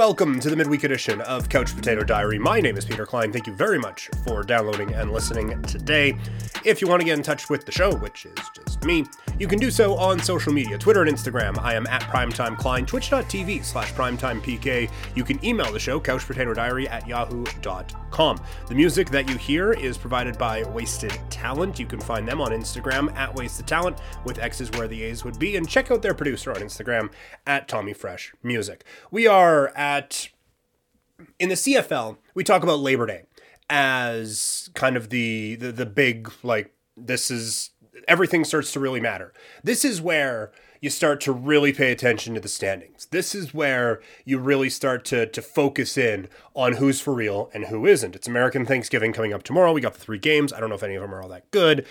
welcome to the midweek edition of Couch Potato Diary. My name is Peter Klein. Thank you very much for downloading and listening today. If you want to get in touch with the show, which is just me, you can do so on social media Twitter and Instagram. I am at Primetime Klein, twitch.tv slash primetimepk. You can email the show, couchpotatodiary at yahoo.com. The music that you hear is provided by Wasted Talent. You can find them on Instagram at Wasted Talent, with X's where the A's would be, and check out their producer on Instagram at Tommy Fresh Music. We are at in the CFL, we talk about Labor Day as kind of the, the the big like this is everything starts to really matter. This is where you start to really pay attention to the standings. This is where you really start to to focus in on who's for real and who isn't. It's American Thanksgiving coming up tomorrow. We got the three games. I don't know if any of them are all that good,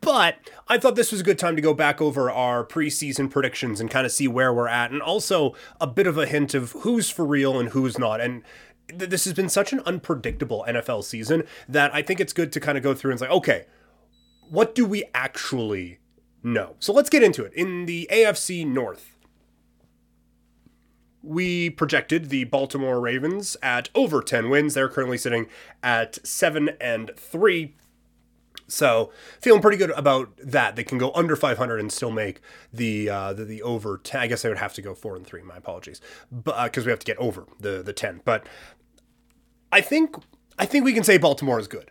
but I thought this was a good time to go back over our preseason predictions and kind of see where we're at, and also a bit of a hint of who's for real and who's not. And th- this has been such an unpredictable NFL season that I think it's good to kind of go through and say, okay, what do we actually know? So let's get into it. In the AFC North, we projected the Baltimore Ravens at over 10 wins. They're currently sitting at 7 and 3. So feeling pretty good about that. They can go under 500 and still make the uh, the, the over 10. I guess they would have to go four and three. My apologies, because uh, we have to get over the the 10. But I think I think we can say Baltimore is good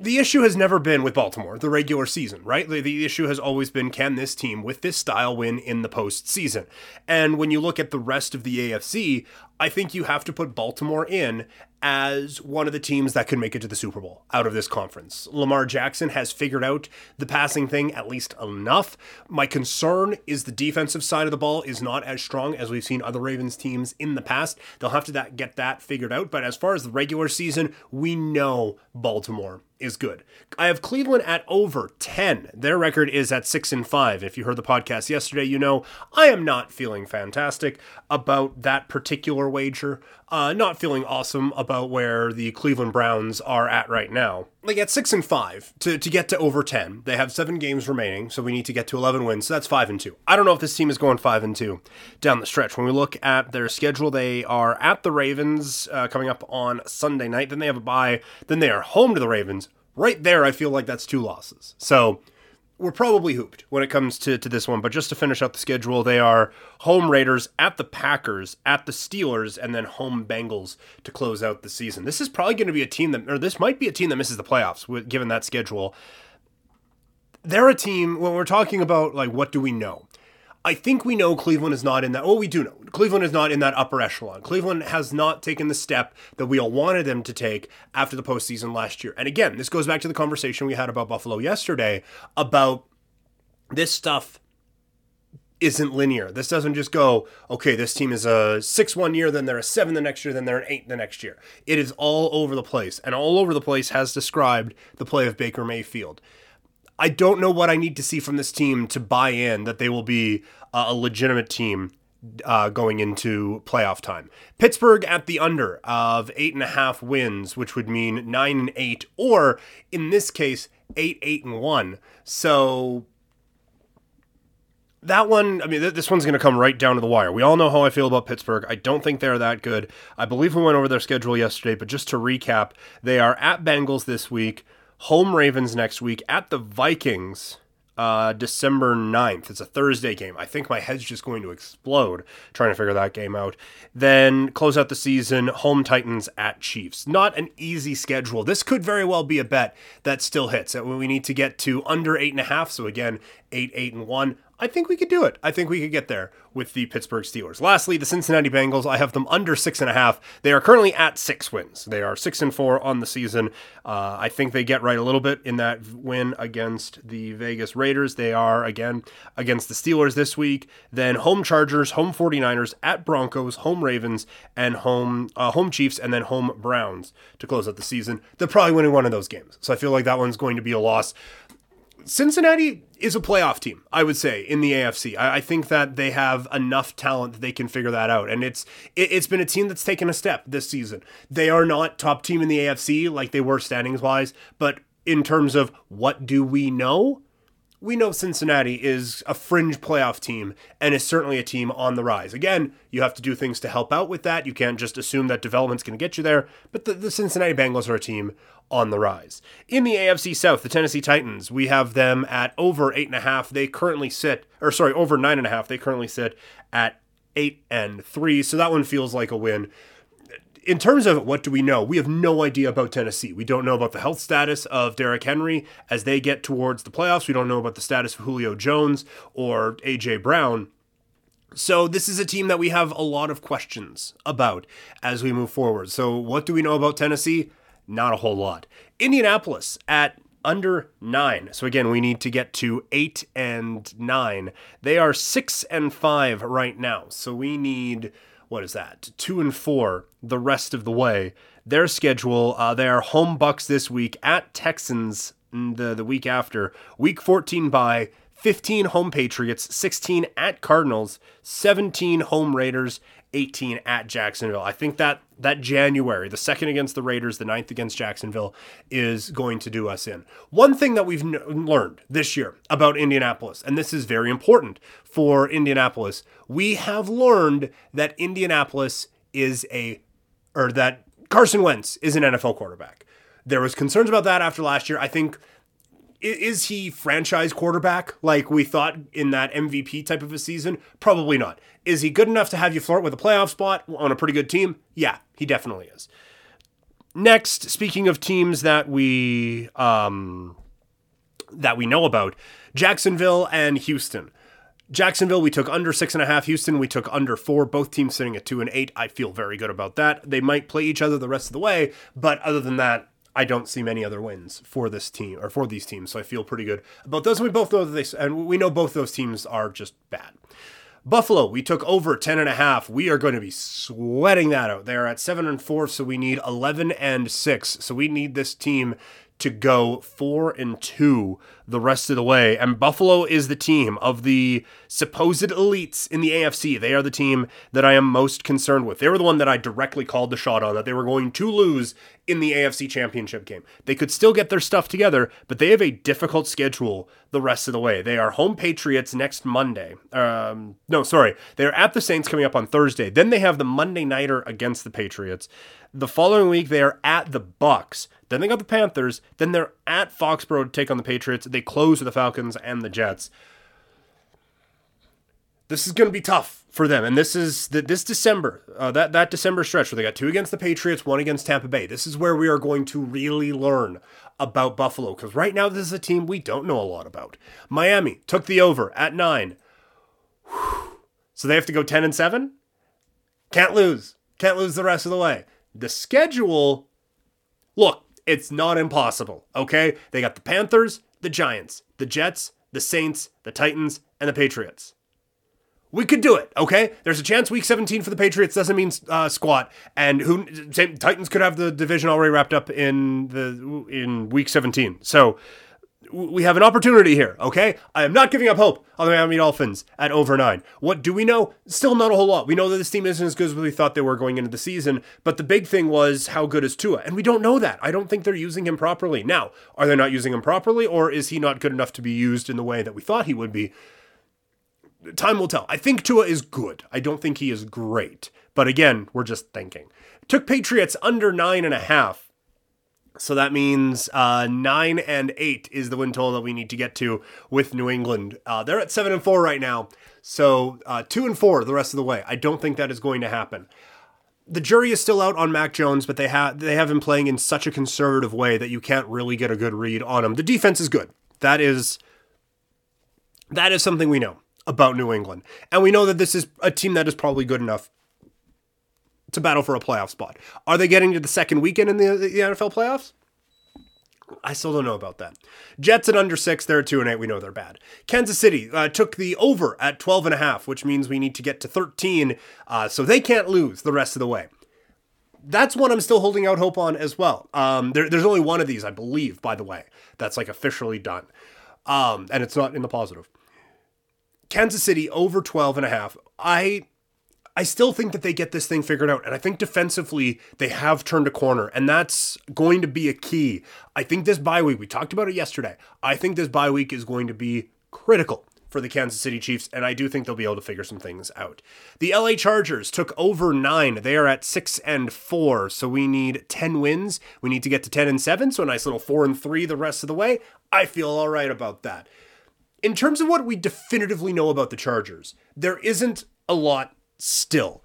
the issue has never been with Baltimore, the regular season, right? The, the, issue has always been can this team with this style win in the postseason? And when you look at the rest of the AFC, I think you have to put Baltimore in as one of the teams that could make it to the Super Bowl out of this conference. Lamar Jackson has figured out the passing thing at least enough. My concern is the defensive side of the ball is not as strong as we've seen other Ravens teams in the past. They'll have to that, get that figured out. But as far as the regular season, we know Baltimore is good. I have Cleveland at over 10. Their record is at 6 and 5. If you heard the podcast yesterday, you know I am not feeling fantastic about that particular wager. Uh, not feeling awesome about where the Cleveland Browns are at right now. Like at six and five to, to get to over ten. They have seven games remaining, so we need to get to eleven wins. So that's five and two. I don't know if this team is going five and two down the stretch. When we look at their schedule, they are at the Ravens uh, coming up on Sunday night. Then they have a bye. Then they are home to the Ravens. Right there, I feel like that's two losses. So we're probably hooped when it comes to, to this one. But just to finish out the schedule, they are home Raiders at the Packers, at the Steelers, and then home Bengals to close out the season. This is probably going to be a team that, or this might be a team that misses the playoffs given that schedule. They're a team, when we're talking about like what do we know? I think we know Cleveland is not in that. Oh, we do know. Cleveland is not in that upper echelon. Cleveland has not taken the step that we all wanted them to take after the postseason last year. And again, this goes back to the conversation we had about Buffalo yesterday about this stuff isn't linear. This doesn't just go, okay, this team is a 6 one year, then they're a 7 the next year, then they're an 8 the next year. It is all over the place. And all over the place has described the play of Baker Mayfield. I don't know what I need to see from this team to buy in that they will be a legitimate team uh, going into playoff time. Pittsburgh at the under of eight and a half wins, which would mean nine and eight, or in this case, eight, eight and one. So that one, I mean, th- this one's going to come right down to the wire. We all know how I feel about Pittsburgh. I don't think they're that good. I believe we went over their schedule yesterday, but just to recap, they are at Bengals this week home Ravens next week at the Vikings. Uh, December 9th. It's a Thursday game. I think my head's just going to explode trying to figure that game out. Then close out the season, home Titans at Chiefs. Not an easy schedule. This could very well be a bet that still hits. We need to get to under eight and a half. So again, eight, eight, and one. I think we could do it. I think we could get there with the Pittsburgh Steelers. Lastly, the Cincinnati Bengals. I have them under six and a half. They are currently at six wins. They are six and four on the season. Uh, I think they get right a little bit in that win against the Vegas Raiders. They are again against the Steelers this week. Then home Chargers, home 49ers, at Broncos, home Ravens, and home uh, home Chiefs, and then home Browns to close out the season. They're probably winning one of those games. So I feel like that one's going to be a loss. Cincinnati is a playoff team, I would say, in the AFC. I, I, think that they have enough talent that they can figure that out, and it's it, has been a team that's taken a step this season. They are not top team in the AFC like they were standings wise, but in terms of what do we know, we know Cincinnati is a fringe playoff team and is certainly a team on the rise. Again, you have to do things to help out with that. You can't just assume that development's going to get you there, but the, the Cincinnati Bengals are a team on the rise. In the AFC South, the Tennessee Titans, we have them at over eight and a half. They currently sit, or sorry, over nine and a half. They currently sit at eight and three. So that one feels like a win in terms of what do we know, we have no idea about Tennessee. We don't know about the health status of Derrick Henry as they get towards the playoffs. We don't know about the status of Julio Jones or AJ Brown. So this is a team that we have a lot of questions about as we move forward. So what do we know about Tennessee? Not a whole lot. Indianapolis at under nine. So again, we need to get to eight and nine. They are six and five right now. So we need what is that? Two and four the rest of the way. Their schedule, uh, they are home Bucs this week at Texans the the week after. Week 14 bye 15 home Patriots, 16 at Cardinals, 17 home Raiders, 18 at Jacksonville. I think that that January, the second against the Raiders, the ninth against Jacksonville, is going to do us in. One thing that we've n- learned this year about Indianapolis, and this is very important for Indianapolis, we have learned that Indianapolis is a, or that Carson Wentz is an NFL quarterback. There was concerns about that after last year. I think is he franchise quarterback like we thought in that MVP type of a season? Probably not. Is he good enough to have you flirt with a playoff spot on a pretty good team? Yeah, he definitely is. Next, speaking of teams that we um, that we know about, Jacksonville and Houston. Jacksonville, we took under six and a half. Houston, we took under four. Both teams sitting at two and eight. I feel very good about that. They might play each other the rest of the way, but other than that, I don't see many other wins for this team or for these teams, so I feel pretty good about those. And we both know that they and we know both those teams are just bad. Buffalo, we took over 10 and a half. We are going to be sweating that out. They are at 7 and 4, so we need 11 and 6. So we need this team to go 4 and 2 the rest of the way. And Buffalo is the team of the supposed elites in the AFC. They are the team that I am most concerned with. They were the one that I directly called the shot on that they were going to lose in the AFC Championship game. They could still get their stuff together, but they have a difficult schedule the rest of the way. They are home Patriots next Monday. Um, no, sorry. They're at the Saints coming up on Thursday. Then they have the Monday Nighter against the Patriots. The following week, they are at the Bucs. Then they got the Panthers. Then they're at Foxborough to take on the Patriots. They close with the Falcons and the Jets. This is going to be tough for them, and this is the, this December, uh, that that December stretch where they got two against the Patriots, one against Tampa Bay. This is where we are going to really learn about Buffalo because right now this is a team we don't know a lot about. Miami took the over at nine, so they have to go ten and seven. Can't lose. Can't lose the rest of the way. The schedule, look, it's not impossible. Okay, they got the Panthers, the Giants, the Jets, the Saints, the Titans, and the Patriots. We could do it, okay? There's a chance week 17 for the Patriots doesn't mean uh, squat, and who Titans could have the division already wrapped up in the in week 17. So we have an opportunity here, okay? I am not giving up hope on the Miami Dolphins at over nine. What do we know? Still not a whole lot. We know that this team isn't as good as we thought they were going into the season, but the big thing was how good is Tua? And we don't know that. I don't think they're using him properly. Now, are they not using him properly, or is he not good enough to be used in the way that we thought he would be? Time will tell. I think Tua is good. I don't think he is great. But again, we're just thinking. Took Patriots under nine and a half so that means uh, nine and eight is the win total that we need to get to with New England. Uh, they're at seven and four right now, so uh, two and four the rest of the way. I don't think that is going to happen. The jury is still out on Mac Jones, but they have they have him playing in such a conservative way that you can't really get a good read on him. The defense is good. That is that is something we know about New England, and we know that this is a team that is probably good enough to battle for a playoff spot. Are they getting to the second weekend in the, the NFL playoffs? I still don't know about that. Jets at under six, they're at two and eight. We know they're bad. Kansas City uh, took the over at 12 and a half, which means we need to get to 13, uh, so they can't lose the rest of the way. That's one I'm still holding out hope on as well. Um, there, there's only one of these, I believe, by the way, that's like officially done. Um, and it's not in the positive. Kansas City over 12 and a half. I I still think that they get this thing figured out. And I think defensively, they have turned a corner. And that's going to be a key. I think this bye week, we talked about it yesterday. I think this bye week is going to be critical for the Kansas City Chiefs, and I do think they'll be able to figure some things out. The LA Chargers took over nine. They are at six and four, so we need 10 wins. We need to get to 10 and seven, so a nice little four and three the rest of the way. I feel all right about that. In terms of what we definitively know about the Chargers, there isn't a lot still.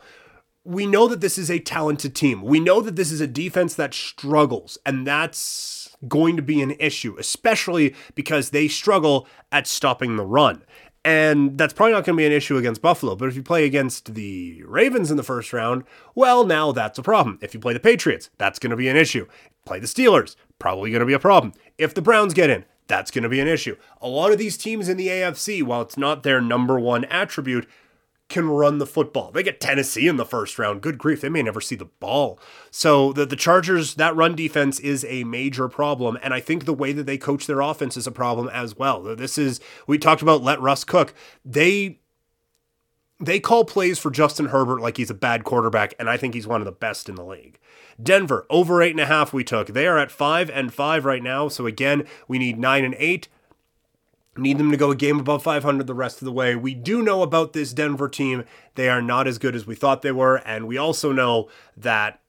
We know that this is a talented team. We know that this is a defense that struggles, and that's going to be an issue, especially because they struggle at stopping the run. And that's probably not going to be an issue against Buffalo. But if you play against the Ravens in the first round, well, now that's a problem. If you play the Patriots, that's going to be an issue. Play the Steelers, probably going to be a problem. If the Browns get in, that's going to be an issue. A lot of these teams in the AFC, while it's not their number one attribute, can run the football. They get Tennessee in the first round. Good grief, they may never see the ball. So the, the Chargers, that run defense is a major problem. And I think the way that they coach their offense is a problem as well. This is, we talked about let Russ cook. They they call plays for Justin Herbert like he's a bad quarterback, and I think he's one of the best in the league. Denver, over eight and a half we took. They are at five and five right now. So again, we need nine and eight. Need them to go a game above 500 the rest of the way. We do know about this Denver team. They are not as good as we thought they were. And we also know that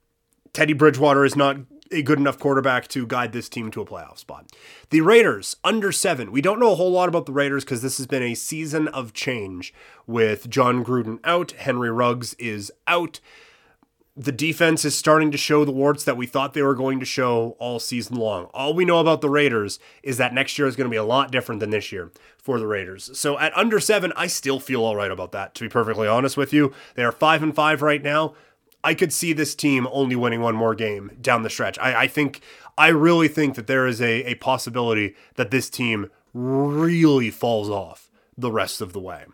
Teddy Bridgewater is not a good enough quarterback to guide this team to a playoff spot. The Raiders, under seven. We don't know a whole lot about the Raiders because this has been a season of change with Jon Gruden out, Henry Ruggs is out the defense is starting to show the warts that we thought they were going to show all season long. All we know about the Raiders is that next year is going to be a lot different than this year for the Raiders. So at under seven, I still feel all right about that. To be perfectly honest with you, they are five and five right now. I could see this team only winning one more game down the stretch. I, I think, I really think that there is a, a possibility that this team really falls off the rest of the way.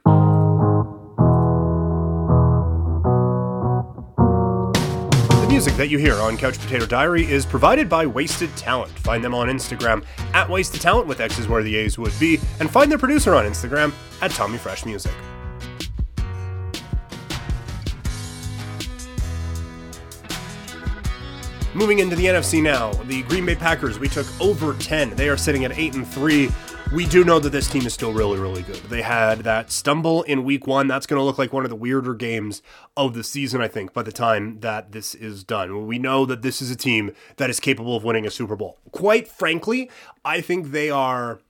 Music that you hear on Couch Potato Diary is provided by Wasted Talent. Find them on Instagram at Wasted Talent with X's where the A's would be, and find their producer on Instagram at Tommy Fresh Music. Moving into the NFC now, the Green Bay Packers, we took over 10. They are sitting at 8 and 3 we do know that this team is still really, really good. They had that stumble in week one. That's going to look like one of the weirder games of the season, I think, by the time that this is done. We know that this is a team that is capable of winning a Super Bowl. Quite frankly, I think they are.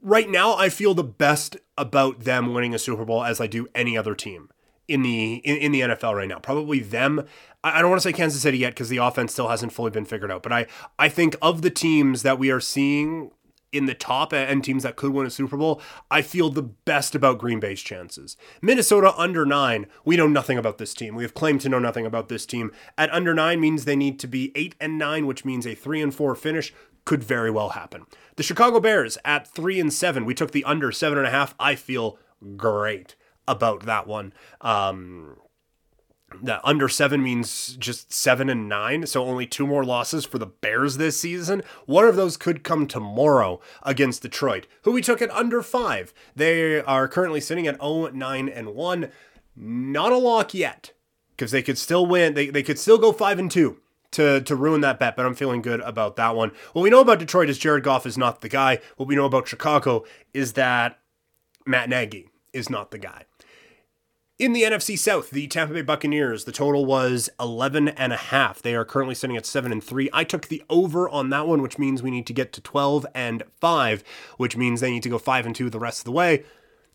Right now, I feel the best about them winning a Super Bowl as I do any other team in the in, in the NFL right now. Probably them. I, don't want to say Kansas City yet because the offense still hasn't fully been figured out. But I I think of the teams that we are seeing in the top end teams that could win a Super Bowl, I feel the best about Green Bay's chances. Minnesota under nine, we know nothing about this team. We have claimed to know nothing about this team. At under nine means they need to be eight and nine, which means a three and four finish could very well happen. The Chicago Bears at three and seven, we took the under seven and a half. I feel great about that one. Um, that under seven means just seven and nine, so only two more losses for the Bears this season. One of those could come tomorrow against Detroit, who we took at under five. They are currently sitting at 0 9 and 1. Not a lock yet, because they could still win. They, they could still go 5 and 2 to, to ruin that bet, but I'm feeling good about that one. What we know about Detroit is Jared Goff is not the guy. What we know about Chicago is that Matt Nagy is not the guy. In the NFC South, the Tampa Bay Buccaneers, the total was 11 and a half. They are currently sitting at 7 and 3. I took the over on that one, which means we need to get to 12 and 5, which means they need to go 5 and 2 the rest of the way.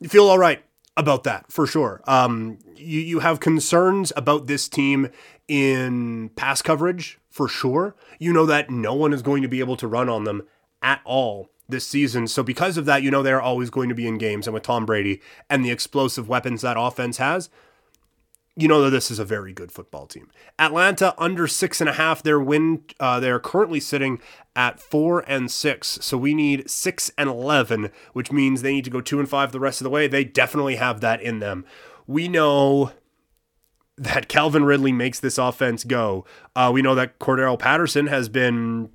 You feel all right about that, for sure. Um, you, you have concerns about this team in pass coverage, for sure. You know that no one is going to be able to run on them at all this season. So because of that, you know they're always going to be in games. And with Tom Brady and the explosive weapons that offense has, you know that this is a very good football team. Atlanta under six and a half. Their win. Uh, they're currently sitting at four and six. So we need six and eleven, which means they need to go two and five the rest of the way. They definitely have that in them. We know that Calvin Ridley makes this offense go. Uh, we know that Cordarrelle Patterson has been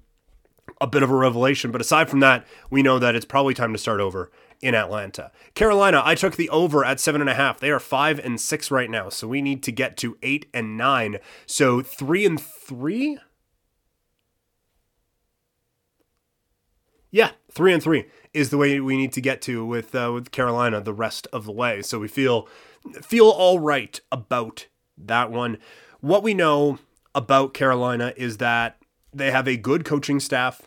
a bit of a revelation. But aside from that, we know that it's probably time to start over in Atlanta. Carolina, I took the over at seven and a half. They are five and six right now, so we need to get to eight and nine. So three and three. Yeah, three and three is the way we need to get to with uh, with Carolina the rest of the way. So we feel feel all right about that one. What we know about Carolina is that they have a good coaching staff,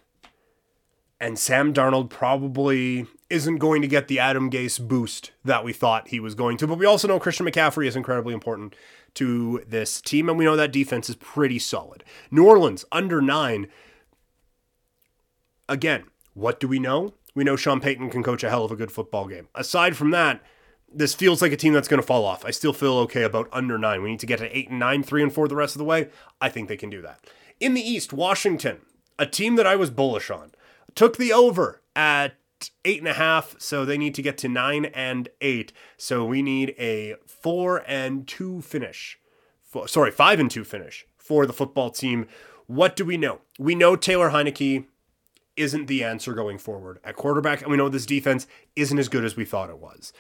and Sam Darnold probably isn't going to get the Adam Gase boost that we thought he was going to. But we also know Christian McCaffrey is incredibly important to this team, and we know that defense is pretty solid. New Orleans under nine. Again, what do we know? We know Sean Payton can coach a hell of a good football game. Aside from that, this feels like a team that's going to fall off. I still feel okay about under nine. We need to get to eight and nine, three and four the rest of the way. I think they can do that. In the East, Washington, a team that I was bullish on, took the over at eight and a half, so they need to get to nine and eight. So we need a four and two finish. For, sorry, five and two finish for the football team. What do we know? We know Taylor Heinicke isn't the answer going forward at quarterback, and we know this defense isn't as good as we thought it was.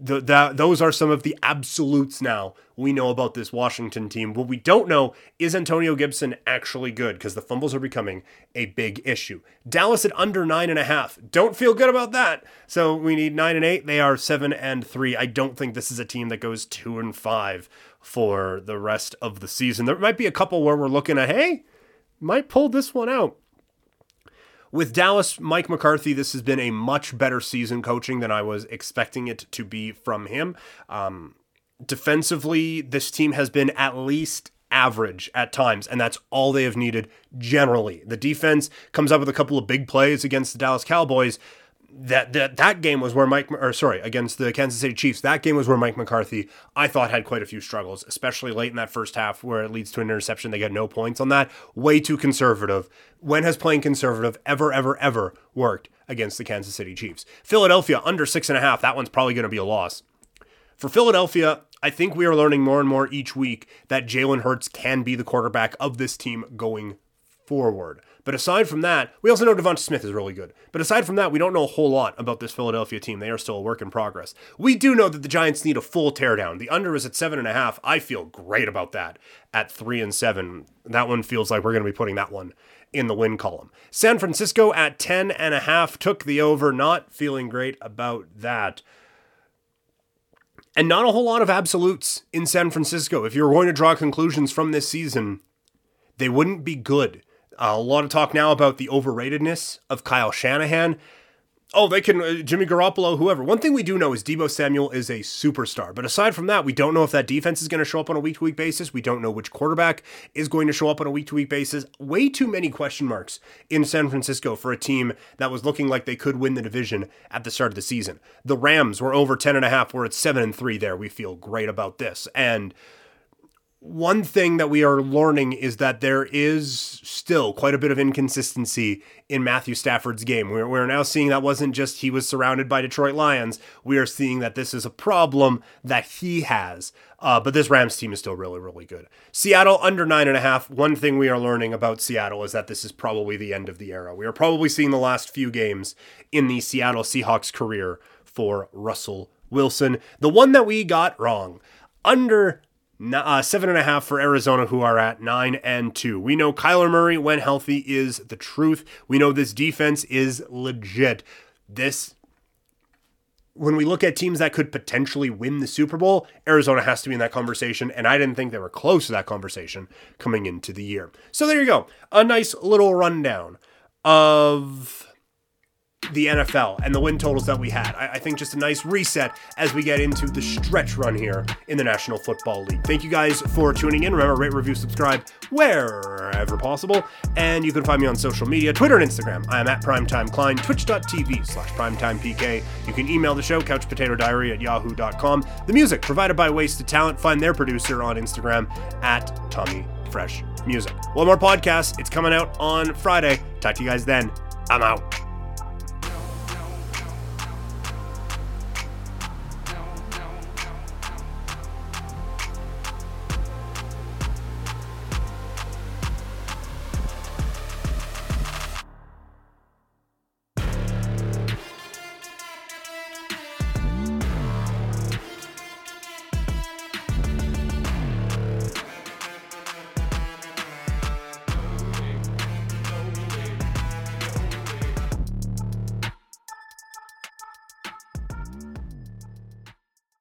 The, the, those are some of the absolutes now we know about this Washington team. What we don't know is Antonio Gibson actually good because the fumbles are becoming a big issue. Dallas at under nine and a half. Don't feel good about that. So we need nine and eight. They are seven and three. I don't think this is a team that goes two and five for the rest of the season. There might be a couple where we're looking at, hey, might pull this one out. With Dallas, Mike McCarthy, this has been a much better season coaching than I was expecting it to be from him. Um, defensively, this team has been at least average at times, and that's all they have needed generally. The defense comes up with a couple of big plays against the Dallas Cowboys, that that that game was where Mike or sorry against the Kansas City Chiefs. That game was where Mike McCarthy I thought had quite a few struggles, especially late in that first half where it leads to an interception. They get no points on that. Way too conservative. When has playing conservative ever ever ever worked against the Kansas City Chiefs? Philadelphia under six and a half. That one's probably going to be a loss. For Philadelphia, I think we are learning more and more each week that Jalen Hurts can be the quarterback of this team going forward. But aside from that, we also know Devonta Smith is really good. But aside from that, we don't know a whole lot about this Philadelphia team. They are still a work in progress. We do know that the Giants need a full teardown. The under is at seven and a half. I feel great about that at three and seven. That one feels like we're going to be putting that one in the win column. San Francisco at ten and a half took the over. Not feeling great about that. And not a whole lot of absolutes in San Francisco. If you're going to draw conclusions from this season, they wouldn't be good. A lot of talk now about the overratedness of Kyle Shanahan. Oh, they can, uh, Jimmy Garoppolo, whoever. One thing we do know is Deebo Samuel is a superstar. But aside from that, we don't know if that defense is going to show up on a week to week basis. We don't know which quarterback is going to show up on a week to week basis. Way too many question marks in San Francisco for a team that was looking like they could win the division at the start of the season. The Rams were over 10.5. We're at 7 and 3 there. We feel great about this. And one thing that we are learning is that there is still quite a bit of inconsistency in Matthew Stafford's game. We're, we're now seeing that wasn't just he was surrounded by Detroit Lions. We are seeing that this is a problem that he has. Uh, but this Rams team is still really, really good. Seattle under nine and a half. One thing we are learning about Seattle is that this is probably the end of the era. We are probably seeing the last few games in the Seattle Seahawks career for Russell Wilson. The one that we got wrong under uh, seven and a half for Arizona, who are at nine and two. We know Kyler Murray, when healthy, is the truth. We know this defense is legit. This, when we look at teams that could potentially win the Super Bowl, Arizona has to be in that conversation, and I didn't think they were close to that conversation coming into the year. So there you go, a nice little rundown of the NFL and the win totals that we had. I, I, think just a nice reset as we get into the stretch run here in the National Football League. Thank you guys for tuning in. Remember, rate, review, subscribe wherever possible. And you can find me on social media Twitter and Instagram. I am at PrimetimeKlein, twitch.tv slash primetimepk. You can email the show, couchpotatodiary at yahoo.com. The music provided by Wasted Talent. Find their producer on Instagram at Tommy Fresh Music. One more podcast. It's coming out on Friday. Talk to you guys then. I'm out.